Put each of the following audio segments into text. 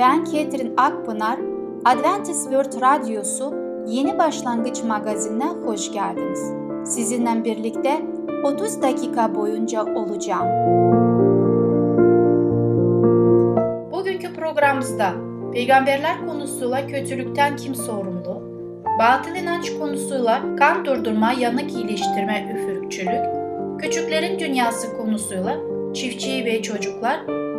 Ben Ketrin Akpınar, Adventist World Radyosu Yeni Başlangıç magazinine hoş geldiniz. Sizinle birlikte 30 dakika boyunca olacağım. Bugünkü programımızda peygamberler konusuyla kötülükten kim sorumlu, batıl inanç konusuyla kan durdurma, yanık iyileştirme, üfürükçülük, küçüklerin dünyası konusuyla çiftçi ve çocuklar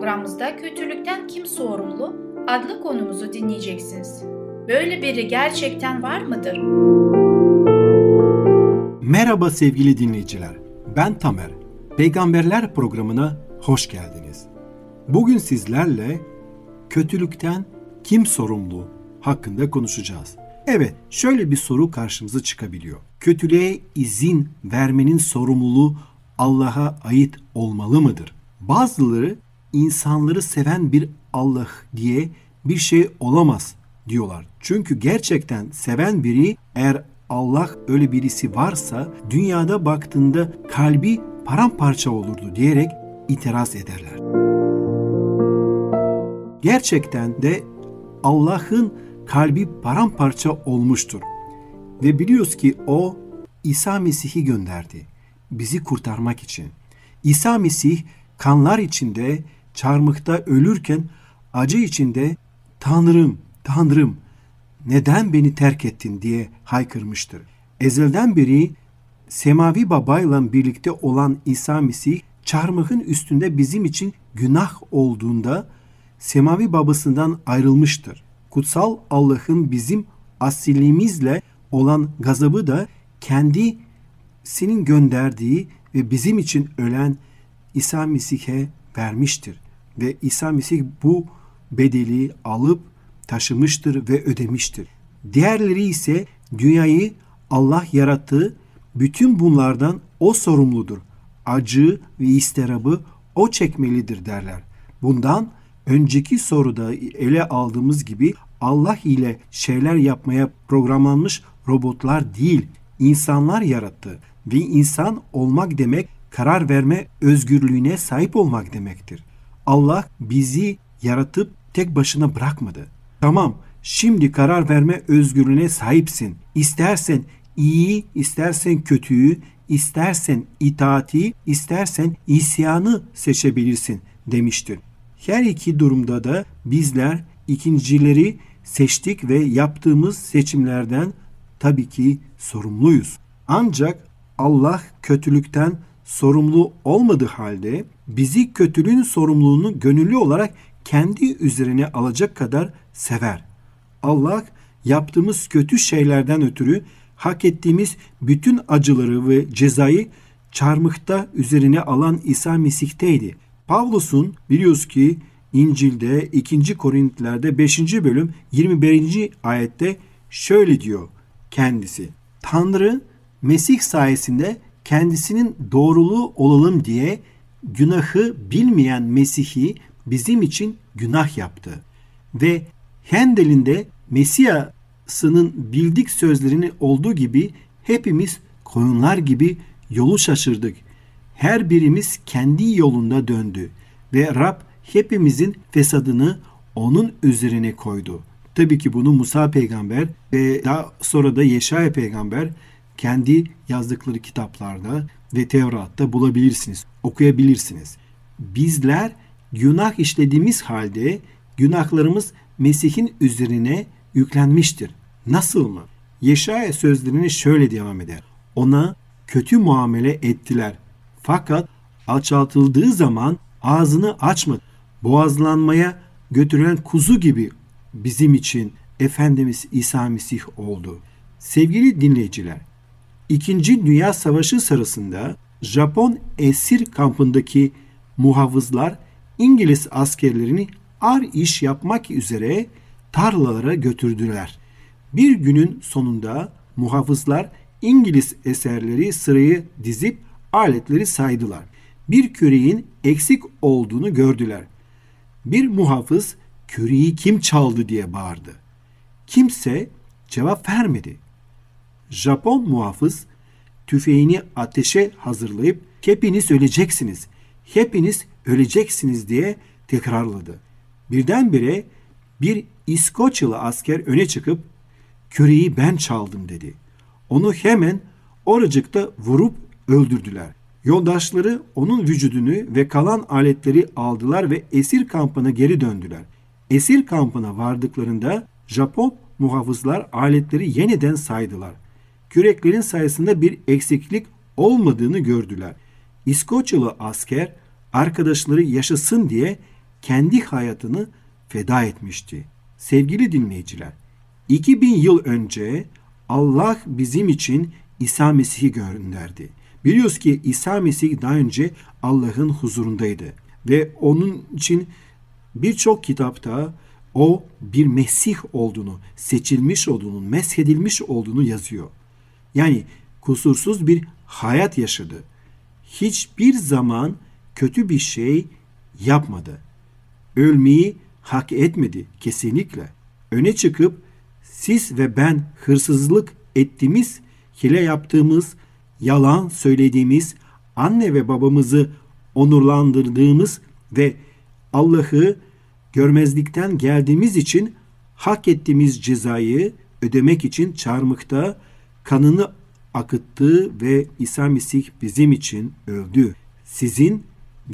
programımızda kötülükten kim sorumlu adlı konumuzu dinleyeceksiniz. Böyle biri gerçekten var mıdır? Merhaba sevgili dinleyiciler. Ben Tamer. Peygamberler programına hoş geldiniz. Bugün sizlerle kötülükten kim sorumlu hakkında konuşacağız. Evet, şöyle bir soru karşımıza çıkabiliyor. Kötülüğe izin vermenin sorumluluğu Allah'a ait olmalı mıdır? Bazıları insanları seven bir Allah diye bir şey olamaz diyorlar. Çünkü gerçekten seven biri eğer Allah öyle birisi varsa dünyada baktığında kalbi paramparça olurdu diyerek itiraz ederler. Gerçekten de Allah'ın kalbi paramparça olmuştur. Ve biliyoruz ki o İsa Mesih'i gönderdi bizi kurtarmak için. İsa Mesih kanlar içinde çarmıkta ölürken acı içinde Tanrım, Tanrım neden beni terk ettin diye haykırmıştır. Ezelden beri semavi babayla birlikte olan İsa Mesih çarmıhın üstünde bizim için günah olduğunda semavi babasından ayrılmıştır. Kutsal Allah'ın bizim asilliğimizle olan gazabı da kendi senin gönderdiği ve bizim için ölen İsa Mesih'e vermiştir. Ve İsa Mesih bu bedeli alıp taşımıştır ve ödemiştir. Diğerleri ise dünyayı Allah yarattığı bütün bunlardan o sorumludur. Acı ve istirabı o çekmelidir derler. Bundan önceki soruda ele aldığımız gibi Allah ile şeyler yapmaya programlanmış robotlar değil, insanlar yarattı. Ve insan olmak demek karar verme özgürlüğüne sahip olmak demektir. Allah bizi yaratıp tek başına bırakmadı. Tamam, şimdi karar verme özgürlüğüne sahipsin. İstersen iyi, istersen kötüyü, istersen itaati, istersen isyanı seçebilirsin demiştir. Her iki durumda da bizler ikincileri seçtik ve yaptığımız seçimlerden tabii ki sorumluyuz. Ancak Allah kötülükten sorumlu olmadığı halde bizi kötülüğün sorumluluğunu gönüllü olarak kendi üzerine alacak kadar sever. Allah yaptığımız kötü şeylerden ötürü hak ettiğimiz bütün acıları ve cezayı çarmıhta üzerine alan İsa Mesih'teydi. Pavlus'un biliyoruz ki İncil'de 2. Korintiler'de 5. bölüm 21. ayette şöyle diyor kendisi. Tanrı Mesih sayesinde kendisinin doğruluğu olalım diye günahı bilmeyen Mesih'i bizim için günah yaptı. Ve Hendel'inde Mesih'sının bildik sözlerini olduğu gibi hepimiz koyunlar gibi yolu şaşırdık. Her birimiz kendi yolunda döndü ve Rab hepimizin fesadını onun üzerine koydu. Tabii ki bunu Musa peygamber ve daha sonra da Yeşaya peygamber kendi yazdıkları kitaplarda ve Tevrat'ta bulabilirsiniz, okuyabilirsiniz. bizler günah işlediğimiz halde günahlarımız Mesih'in üzerine yüklenmiştir. Nasıl mı? Yeşaya sözlerini şöyle devam eder. Ona kötü muamele ettiler. Fakat alçaltıldığı zaman ağzını açmadı. Boğazlanmaya götürülen kuzu gibi bizim için Efendimiz İsa Mesih oldu. Sevgili dinleyiciler, İkinci Dünya Savaşı sırasında Japon esir kampındaki muhafızlar İngiliz askerlerini ar iş yapmak üzere tarlalara götürdüler. Bir günün sonunda muhafızlar İngiliz eserleri sırayı dizip aletleri saydılar. Bir küreğin eksik olduğunu gördüler. Bir muhafız küreği kim çaldı diye bağırdı. Kimse cevap vermedi. Japon muhafız tüfeğini ateşe hazırlayıp hepiniz öleceksiniz, hepiniz öleceksiniz diye tekrarladı. Birdenbire bir İskoçyalı asker öne çıkıp küreği ben çaldım dedi. Onu hemen oracıkta vurup öldürdüler. Yoldaşları onun vücudunu ve kalan aletleri aldılar ve esir kampına geri döndüler. Esir kampına vardıklarında Japon muhafızlar aletleri yeniden saydılar. Küreklerin sayısında bir eksiklik olmadığını gördüler. İskoçyalı asker arkadaşları yaşasın diye kendi hayatını feda etmişti. Sevgili dinleyiciler, 2000 yıl önce Allah bizim için İsa Mesih'i gönderdi. Biliyoruz ki İsa Mesih daha önce Allah'ın huzurundaydı ve onun için birçok kitapta o bir Mesih olduğunu, seçilmiş olduğunu, meshedilmiş olduğunu yazıyor. Yani kusursuz bir hayat yaşadı. Hiçbir zaman kötü bir şey yapmadı. Ölmeyi hak etmedi kesinlikle. Öne çıkıp siz ve ben hırsızlık ettiğimiz, hile yaptığımız, yalan söylediğimiz, anne ve babamızı onurlandırdığımız ve Allah'ı görmezlikten geldiğimiz için hak ettiğimiz cezayı ödemek için çarmıkta kanını akıttı ve İsa Mesih bizim için öldü. Sizin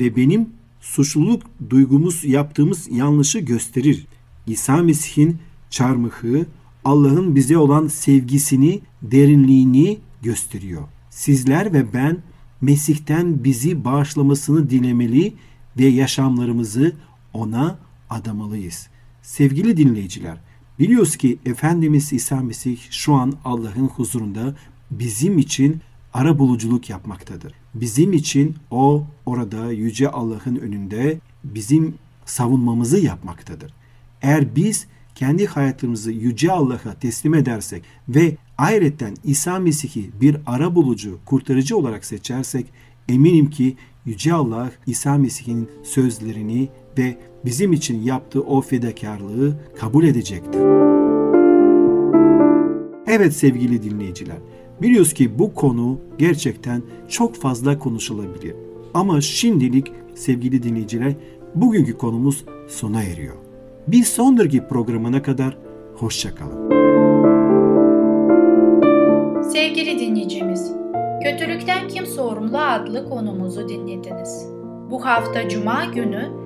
ve benim suçluluk duygumuz yaptığımız yanlışı gösterir. İsa Mesih'in çarmıhı Allah'ın bize olan sevgisini, derinliğini gösteriyor. Sizler ve ben Mesih'ten bizi bağışlamasını dilemeli ve yaşamlarımızı ona adamalıyız. Sevgili dinleyiciler, biliyoruz ki Efendimiz İsa Mesih şu an Allah'ın huzurunda bizim için ara buluculuk yapmaktadır. Bizim için o orada yüce Allah'ın önünde bizim savunmamızı yapmaktadır. Eğer biz kendi hayatımızı yüce Allah'a teslim edersek ve ayrıca İsa Mesih'i bir ara bulucu, kurtarıcı olarak seçersek eminim ki yüce Allah İsa Mesih'in sözlerini ve bizim için yaptığı o fedakarlığı kabul edecektir. Evet sevgili dinleyiciler, biliyoruz ki bu konu gerçekten çok fazla konuşulabilir. Ama şimdilik sevgili dinleyiciler bugünkü konumuz sona eriyor. Bir sonraki programına kadar hoşçakalın. Sevgili dinleyicimiz, Kötülükten Kim Sorumlu adlı konumuzu dinlediniz. Bu hafta Cuma günü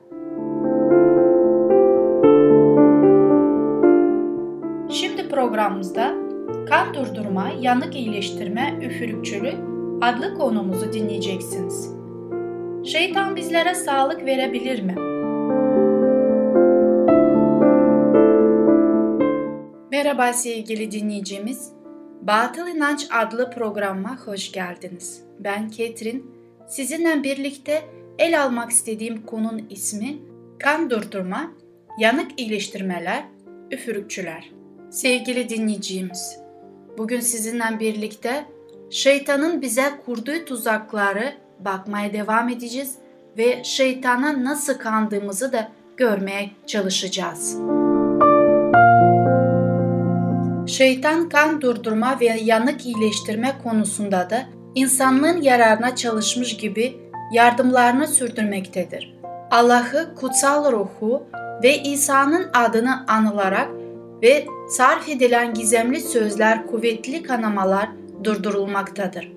programımızda kan durdurma, yanık iyileştirme, üfürükçülük adlı konumuzu dinleyeceksiniz. Şeytan bizlere sağlık verebilir mi? Merhaba sevgili dinleyicimiz. Batıl İnanç adlı programa hoş geldiniz. Ben Ketrin. Sizinle birlikte el almak istediğim konun ismi kan durdurma, yanık iyileştirmeler, üfürükçüler. Sevgili dinleyicimiz, bugün sizinle birlikte şeytanın bize kurduğu tuzakları bakmaya devam edeceğiz ve şeytana nasıl kandığımızı da görmeye çalışacağız. Şeytan kan durdurma ve yanık iyileştirme konusunda da insanlığın yararına çalışmış gibi yardımlarını sürdürmektedir. Allah'ı kutsal ruhu ve İsa'nın adını anılarak ve sarf edilen gizemli sözler, kuvvetli kanamalar durdurulmaktadır.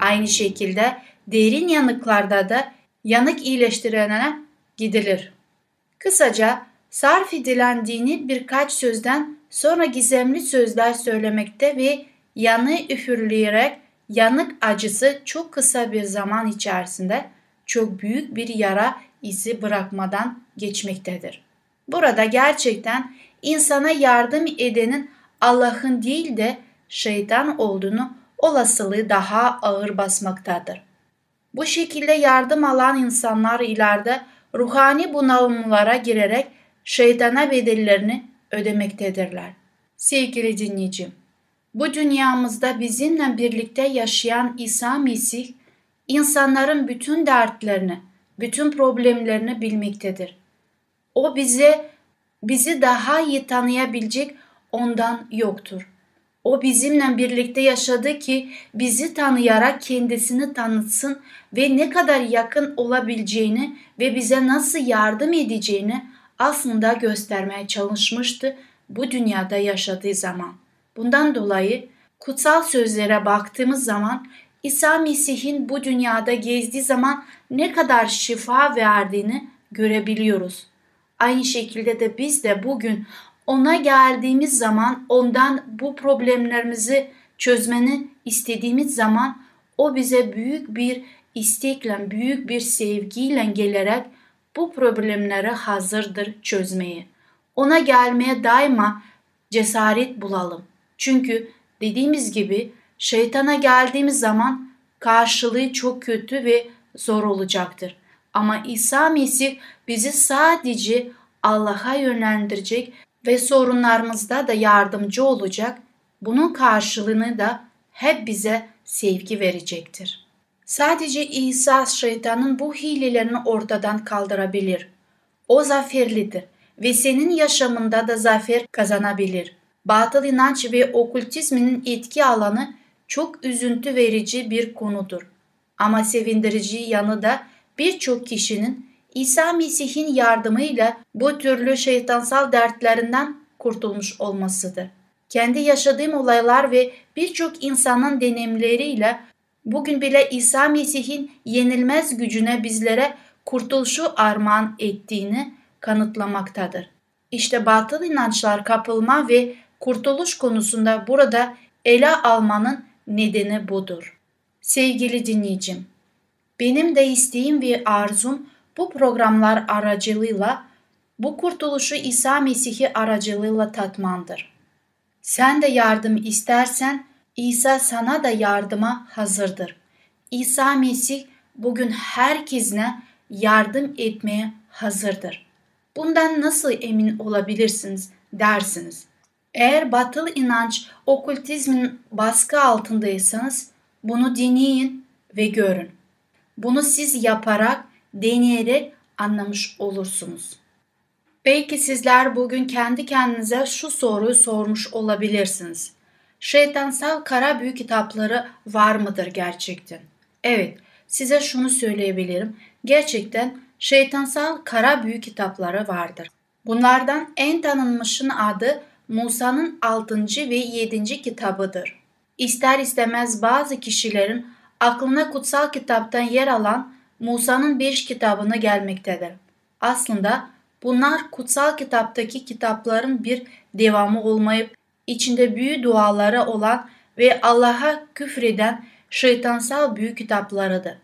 Aynı şekilde derin yanıklarda da yanık iyileştirene gidilir. Kısaca sarf edilen dini birkaç sözden sonra gizemli sözler söylemekte ve yanı üfürleyerek yanık acısı çok kısa bir zaman içerisinde çok büyük bir yara izi bırakmadan geçmektedir. Burada gerçekten insana yardım edenin Allah'ın değil de şeytan olduğunu olasılığı daha ağır basmaktadır. Bu şekilde yardım alan insanlar ileride ruhani bunalımlara girerek şeytana bedellerini ödemektedirler. Sevgili dinleyicim, bu dünyamızda bizimle birlikte yaşayan İsa Mesih, insanların bütün dertlerini, bütün problemlerini bilmektedir. O bize bizi daha iyi tanıyabilecek ondan yoktur. O bizimle birlikte yaşadı ki bizi tanıyarak kendisini tanıtsın ve ne kadar yakın olabileceğini ve bize nasıl yardım edeceğini aslında göstermeye çalışmıştı bu dünyada yaşadığı zaman. Bundan dolayı kutsal sözlere baktığımız zaman İsa Mesih'in bu dünyada gezdiği zaman ne kadar şifa verdiğini görebiliyoruz. Aynı şekilde de biz de bugün ona geldiğimiz zaman ondan bu problemlerimizi çözmeni istediğimiz zaman o bize büyük bir istekle, büyük bir sevgiyle gelerek bu problemleri hazırdır çözmeye. Ona gelmeye daima cesaret bulalım. Çünkü dediğimiz gibi şeytana geldiğimiz zaman karşılığı çok kötü ve zor olacaktır. Ama İsa Mesih bizi sadece Allah'a yönlendirecek ve sorunlarımızda da yardımcı olacak. Bunun karşılığını da hep bize sevgi verecektir. Sadece İsa şeytanın bu hilelerini ortadan kaldırabilir. O zaferlidir ve senin yaşamında da zafer kazanabilir. Batıl inanç ve okültizmin etki alanı çok üzüntü verici bir konudur. Ama sevindirici yanı da birçok kişinin İsa Mesih'in yardımıyla bu türlü şeytansal dertlerinden kurtulmuş olmasıdır. Kendi yaşadığım olaylar ve birçok insanın deneyimleriyle bugün bile İsa Mesih'in yenilmez gücüne bizlere kurtuluşu armağan ettiğini kanıtlamaktadır. İşte batıl inançlar kapılma ve kurtuluş konusunda burada ele almanın nedeni budur. Sevgili dinleyicim, benim de isteğim ve arzum bu programlar aracılığıyla bu kurtuluşu İsa Mesih'i aracılığıyla tatmandır. Sen de yardım istersen İsa sana da yardıma hazırdır. İsa Mesih bugün herkesine yardım etmeye hazırdır. Bundan nasıl emin olabilirsiniz dersiniz. Eğer batıl inanç, okültizmin baskı altındaysanız bunu dinleyin ve görün. Bunu siz yaparak, deneyerek anlamış olursunuz. Belki sizler bugün kendi kendinize şu soruyu sormuş olabilirsiniz. Şeytansal kara büyük kitapları var mıdır gerçekten? Evet, size şunu söyleyebilirim. Gerçekten şeytansal kara büyük kitapları vardır. Bunlardan en tanınmışın adı Musa'nın 6. ve 7. kitabıdır. İster istemez bazı kişilerin aklına kutsal kitaptan yer alan Musa'nın 5 kitabını gelmektedir. Aslında bunlar kutsal kitaptaki kitapların bir devamı olmayıp içinde büyü duaları olan ve Allah'a küfreden şeytansal büyük kitaplarıdır.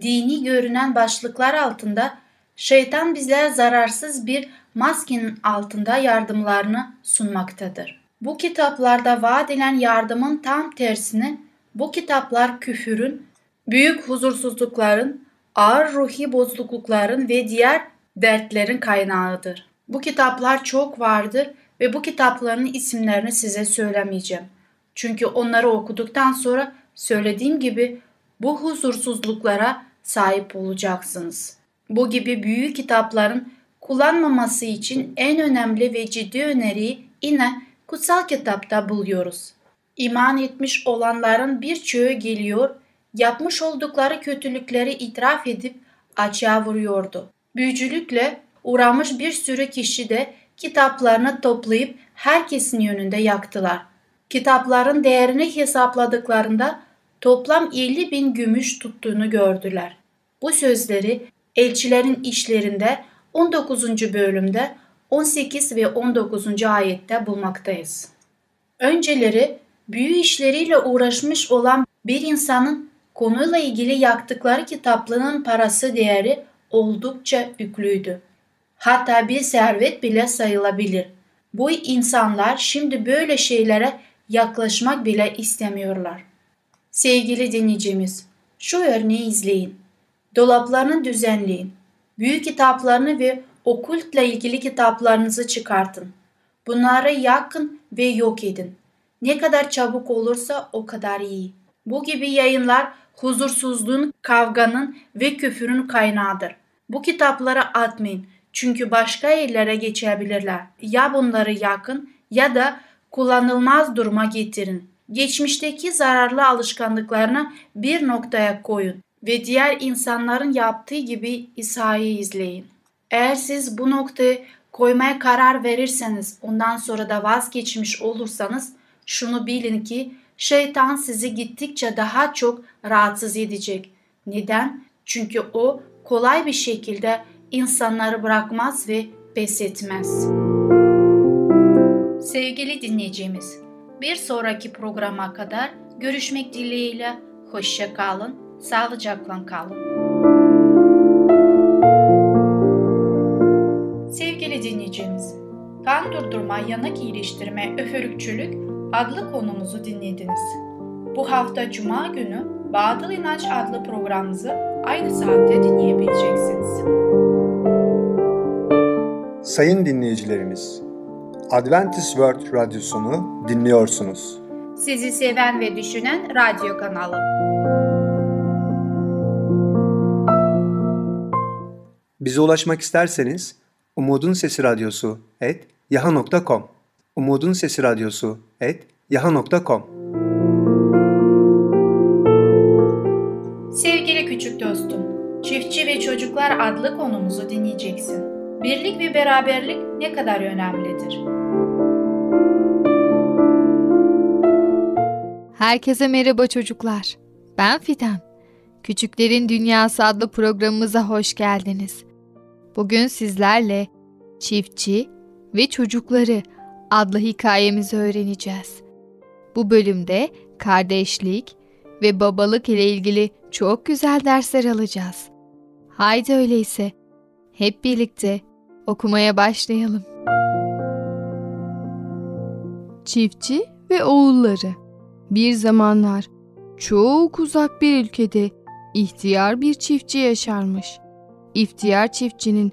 Dini görünen başlıklar altında şeytan bizlere zararsız bir maskenin altında yardımlarını sunmaktadır. Bu kitaplarda vaat edilen yardımın tam tersini bu kitaplar küfürün, büyük huzursuzlukların, ağır ruhi bozuklukların ve diğer dertlerin kaynağıdır. Bu kitaplar çok vardır ve bu kitapların isimlerini size söylemeyeceğim. Çünkü onları okuduktan sonra söylediğim gibi bu huzursuzluklara sahip olacaksınız. Bu gibi büyük kitapların kullanmaması için en önemli ve ciddi öneriyi yine kutsal kitapta buluyoruz. İman etmiş olanların birçoğu geliyor, yapmış oldukları kötülükleri itiraf edip açığa vuruyordu. Büyücülükle uğramış bir sürü kişi de kitaplarını toplayıp herkesin yönünde yaktılar. Kitapların değerini hesapladıklarında toplam 50 bin gümüş tuttuğunu gördüler. Bu sözleri elçilerin işlerinde 19. bölümde 18 ve 19. ayette bulmaktayız. Önceleri büyü işleriyle uğraşmış olan bir insanın konuyla ilgili yaktıkları kitaplığının parası değeri oldukça yüklüydü. Hatta bir servet bile sayılabilir. Bu insanlar şimdi böyle şeylere yaklaşmak bile istemiyorlar. Sevgili dinleyicimiz, şu örneği izleyin. Dolaplarını düzenleyin. Büyük kitaplarını ve okultla ilgili kitaplarınızı çıkartın. Bunları yakın ve yok edin. Ne kadar çabuk olursa o kadar iyi. Bu gibi yayınlar huzursuzluğun, kavganın ve küfürün kaynağıdır. Bu kitapları atmayın çünkü başka yerlere geçebilirler. Ya bunları yakın ya da kullanılmaz duruma getirin. Geçmişteki zararlı alışkanlıklarını bir noktaya koyun ve diğer insanların yaptığı gibi İsa'yı izleyin. Eğer siz bu noktayı koymaya karar verirseniz ondan sonra da vazgeçmiş olursanız şunu bilin ki şeytan sizi gittikçe daha çok rahatsız edecek. Neden? Çünkü o kolay bir şekilde insanları bırakmaz ve pes etmez. Sevgili dinleyicimiz, bir sonraki programa kadar görüşmek dileğiyle hoşça kalın, sağlıcakla kalın. Sevgili dinleyicimiz, kan durdurma, yanık iyileştirme, öfürükçülük adlı konumuzu dinlediniz. Bu hafta Cuma günü Batıl İnanç adlı programımızı aynı saatte dinleyebileceksiniz. Sayın dinleyicilerimiz, Adventist World Radyosunu dinliyorsunuz. Sizi seven ve düşünen radyo kanalı. Bize ulaşmak isterseniz Umutun Sesi Radyosu et yaha.com Umutun Sesi Radyosu et yaha.com Sevgili küçük dostum, Çiftçi ve Çocuklar adlı konumuzu dinleyeceksin. Birlik ve beraberlik ne kadar önemlidir? Herkese merhaba çocuklar. Ben Fidan. Küçüklerin Dünyası adlı programımıza hoş geldiniz. Bugün sizlerle Çiftçi ve Çocukları adlı hikayemizi öğreneceğiz. Bu bölümde kardeşlik ve babalık ile ilgili çok güzel dersler alacağız. Haydi öyleyse hep birlikte okumaya başlayalım. Çiftçi ve oğulları Bir zamanlar çok uzak bir ülkede ihtiyar bir çiftçi yaşarmış. İhtiyar çiftçinin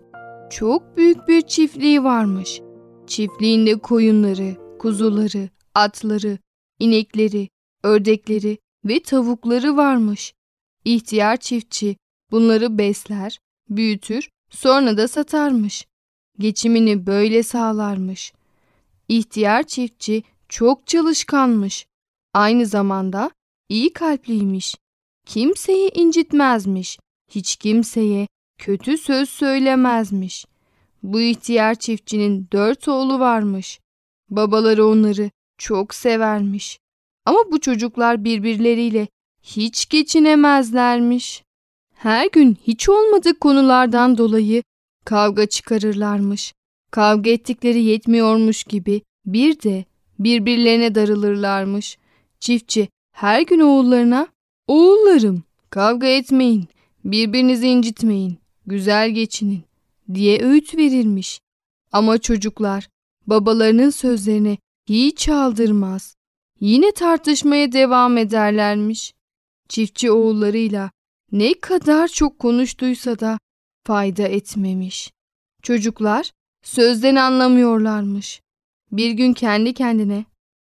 çok büyük bir çiftliği varmış. Çiftliğinde koyunları, kuzuları, atları, inekleri, ördekleri ve tavukları varmış. İhtiyar çiftçi bunları besler, büyütür, sonra da satarmış. Geçimini böyle sağlarmış. İhtiyar çiftçi çok çalışkanmış. Aynı zamanda iyi kalpliymiş. Kimseyi incitmezmiş. Hiç kimseye kötü söz söylemezmiş. Bu ihtiyar çiftçinin dört oğlu varmış. Babaları onları çok severmiş. Ama bu çocuklar birbirleriyle hiç geçinemezlermiş. Her gün hiç olmadık konulardan dolayı kavga çıkarırlarmış. Kavga ettikleri yetmiyormuş gibi bir de birbirlerine darılırlarmış. Çiftçi her gün oğullarına "Oğullarım, kavga etmeyin, birbirinizi incitmeyin, güzel geçinin." Diye öğüt verirmiş. Ama çocuklar babalarının sözlerine hiç aldırmaz. Yine tartışmaya devam ederlermiş. Çiftçi oğullarıyla ne kadar çok konuştuysa da fayda etmemiş. Çocuklar sözden anlamıyorlarmış. Bir gün kendi kendine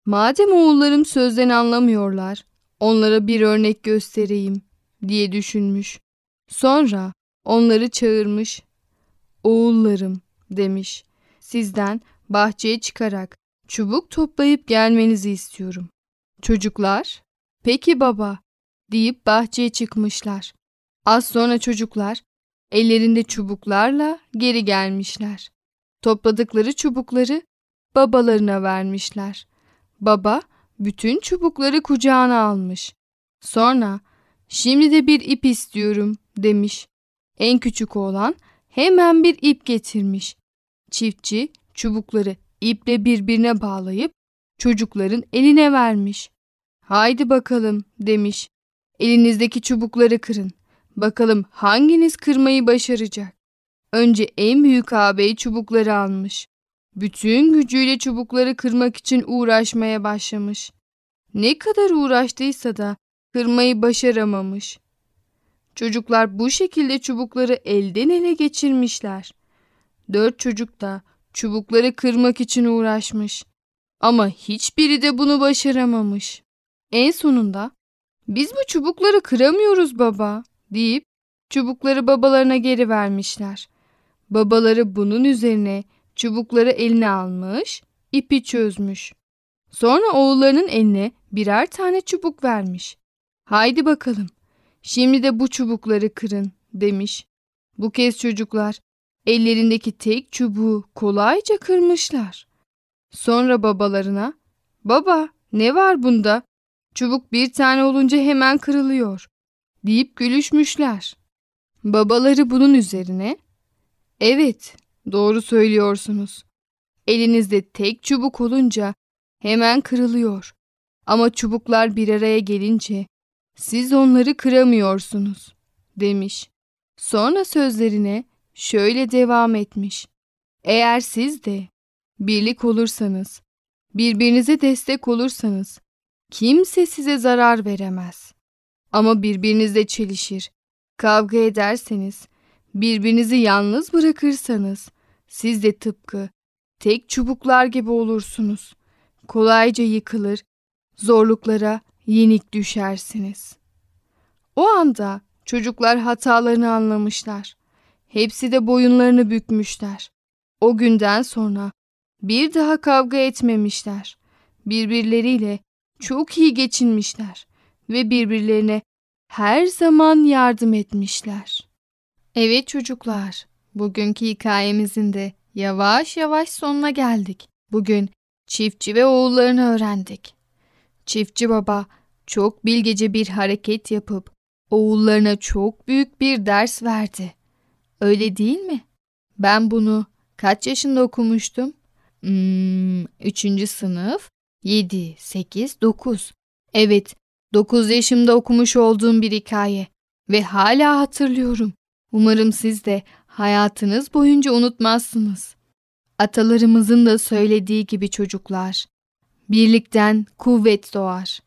madem oğullarım sözden anlamıyorlar onlara bir örnek göstereyim diye düşünmüş. Sonra onları çağırmış. Oğullarım demiş. Sizden bahçeye çıkarak çubuk toplayıp gelmenizi istiyorum. Çocuklar, peki baba deyip bahçeye çıkmışlar. Az sonra çocuklar ellerinde çubuklarla geri gelmişler. Topladıkları çubukları babalarına vermişler. Baba bütün çubukları kucağına almış. Sonra şimdi de bir ip istiyorum demiş. En küçük oğlan hemen bir ip getirmiş. Çiftçi çubukları iple birbirine bağlayıp çocukların eline vermiş. Haydi bakalım demiş. Elinizdeki çubukları kırın. Bakalım hanginiz kırmayı başaracak? Önce en büyük ağabey çubukları almış. Bütün gücüyle çubukları kırmak için uğraşmaya başlamış. Ne kadar uğraştıysa da kırmayı başaramamış. Çocuklar bu şekilde çubukları elden ele geçirmişler. Dört çocuk da çubukları kırmak için uğraşmış. Ama hiçbiri de bunu başaramamış. En sonunda biz bu çubukları kıramıyoruz baba deyip çubukları babalarına geri vermişler. Babaları bunun üzerine çubukları eline almış, ipi çözmüş. Sonra oğullarının eline birer tane çubuk vermiş. Haydi bakalım, şimdi de bu çubukları kırın demiş. Bu kez çocuklar ellerindeki tek çubuğu kolayca kırmışlar. Sonra babalarına, baba ne var bunda? Çubuk bir tane olunca hemen kırılıyor deyip gülüşmüşler. Babaları bunun üzerine, evet doğru söylüyorsunuz. Elinizde tek çubuk olunca hemen kırılıyor. Ama çubuklar bir araya gelince siz onları kıramıyorsunuz demiş. Sonra sözlerine şöyle devam etmiş. Eğer siz de birlik olursanız, birbirinize destek olursanız kimse size zarar veremez. Ama birbirinizle çelişir, kavga ederseniz, birbirinizi yalnız bırakırsanız siz de tıpkı tek çubuklar gibi olursunuz. Kolayca yıkılır, zorluklara yenik düşersiniz. O anda çocuklar hatalarını anlamışlar. Hepsi de boyunlarını bükmüşler. O günden sonra bir daha kavga etmemişler. Birbirleriyle çok iyi geçinmişler ve birbirlerine her zaman yardım etmişler. Evet çocuklar, bugünkü hikayemizin de yavaş yavaş sonuna geldik. Bugün çiftçi ve oğullarını öğrendik. Çiftçi baba çok bilgece bir hareket yapıp oğullarına çok büyük bir ders verdi. Öyle değil mi? Ben bunu kaç yaşında okumuştum? Hmm, üçüncü sınıf, 7, 8, 9. Evet, 9 yaşımda okumuş olduğum bir hikaye ve hala hatırlıyorum. Umarım siz de hayatınız boyunca unutmazsınız. Atalarımızın da söylediği gibi çocuklar, birlikten kuvvet doğar.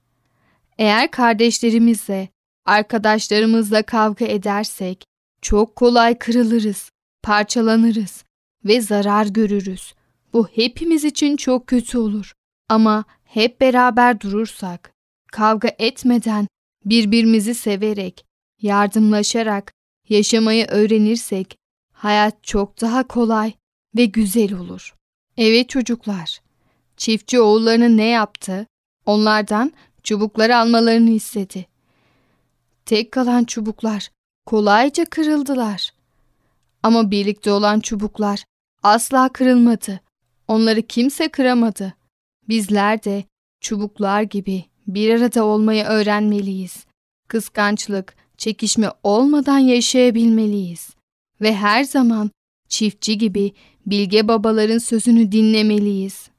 Eğer kardeşlerimizle, arkadaşlarımızla kavga edersek çok kolay kırılırız, parçalanırız ve zarar görürüz. Bu hepimiz için çok kötü olur. Ama hep beraber durursak, kavga etmeden, birbirimizi severek, yardımlaşarak yaşamayı öğrenirsek hayat çok daha kolay ve güzel olur. Evet çocuklar, çiftçi oğullarının ne yaptı? Onlardan çubukları almalarını istedi. Tek kalan çubuklar kolayca kırıldılar. Ama birlikte olan çubuklar asla kırılmadı. Onları kimse kıramadı. Bizler de çubuklar gibi bir arada olmayı öğrenmeliyiz. Kıskançlık, çekişme olmadan yaşayabilmeliyiz. Ve her zaman çiftçi gibi bilge babaların sözünü dinlemeliyiz.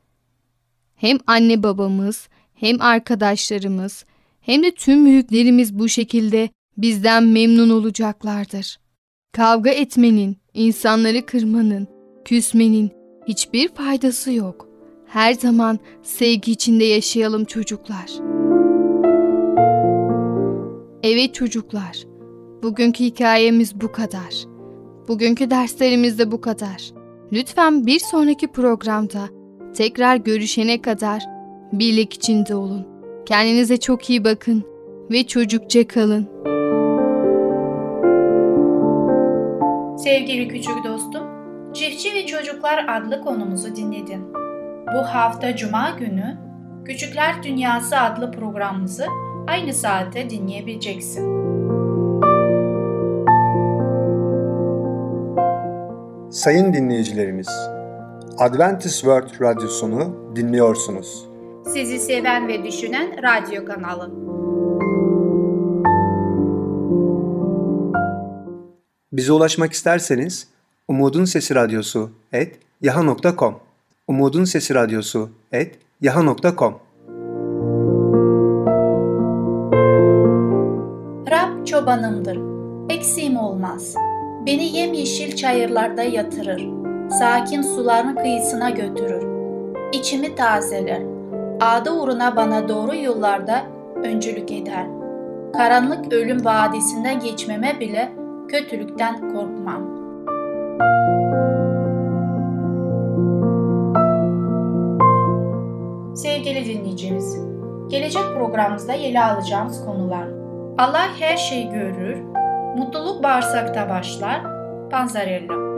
Hem anne babamız, hem arkadaşlarımız, hem de tüm büyüklerimiz bu şekilde bizden memnun olacaklardır. Kavga etmenin, insanları kırmanın, küsmenin hiçbir faydası yok. Her zaman sevgi içinde yaşayalım çocuklar. Evet çocuklar, bugünkü hikayemiz bu kadar. Bugünkü derslerimiz de bu kadar. Lütfen bir sonraki programda tekrar görüşene kadar birlik içinde olun. Kendinize çok iyi bakın ve çocukça kalın. Sevgili küçük dostum, Çiftçi ve Çocuklar adlı konumuzu dinledin. Bu hafta Cuma günü Küçükler Dünyası adlı programımızı aynı saatte dinleyebileceksin. Sayın dinleyicilerimiz, Adventist World Radyosunu dinliyorsunuz. Sizi seven ve düşünen radyo kanalı. Bize ulaşmak isterseniz Umutun Sesi Radyosu et yaha.com Umutun Sesi Radyosu et yaha.com Rab çobanımdır, eksiğim olmaz. Beni yemyeşil çayırlarda yatırır, sakin suların kıyısına götürür. İçimi tazeler, adı uğruna bana doğru yollarda öncülük eder. Karanlık ölüm vadisinde geçmeme bile kötülükten korkmam. Sevgili dinleyicimiz, gelecek programımızda ele alacağımız konular Allah her şeyi görür, mutluluk bağırsakta başlar, Panzarella.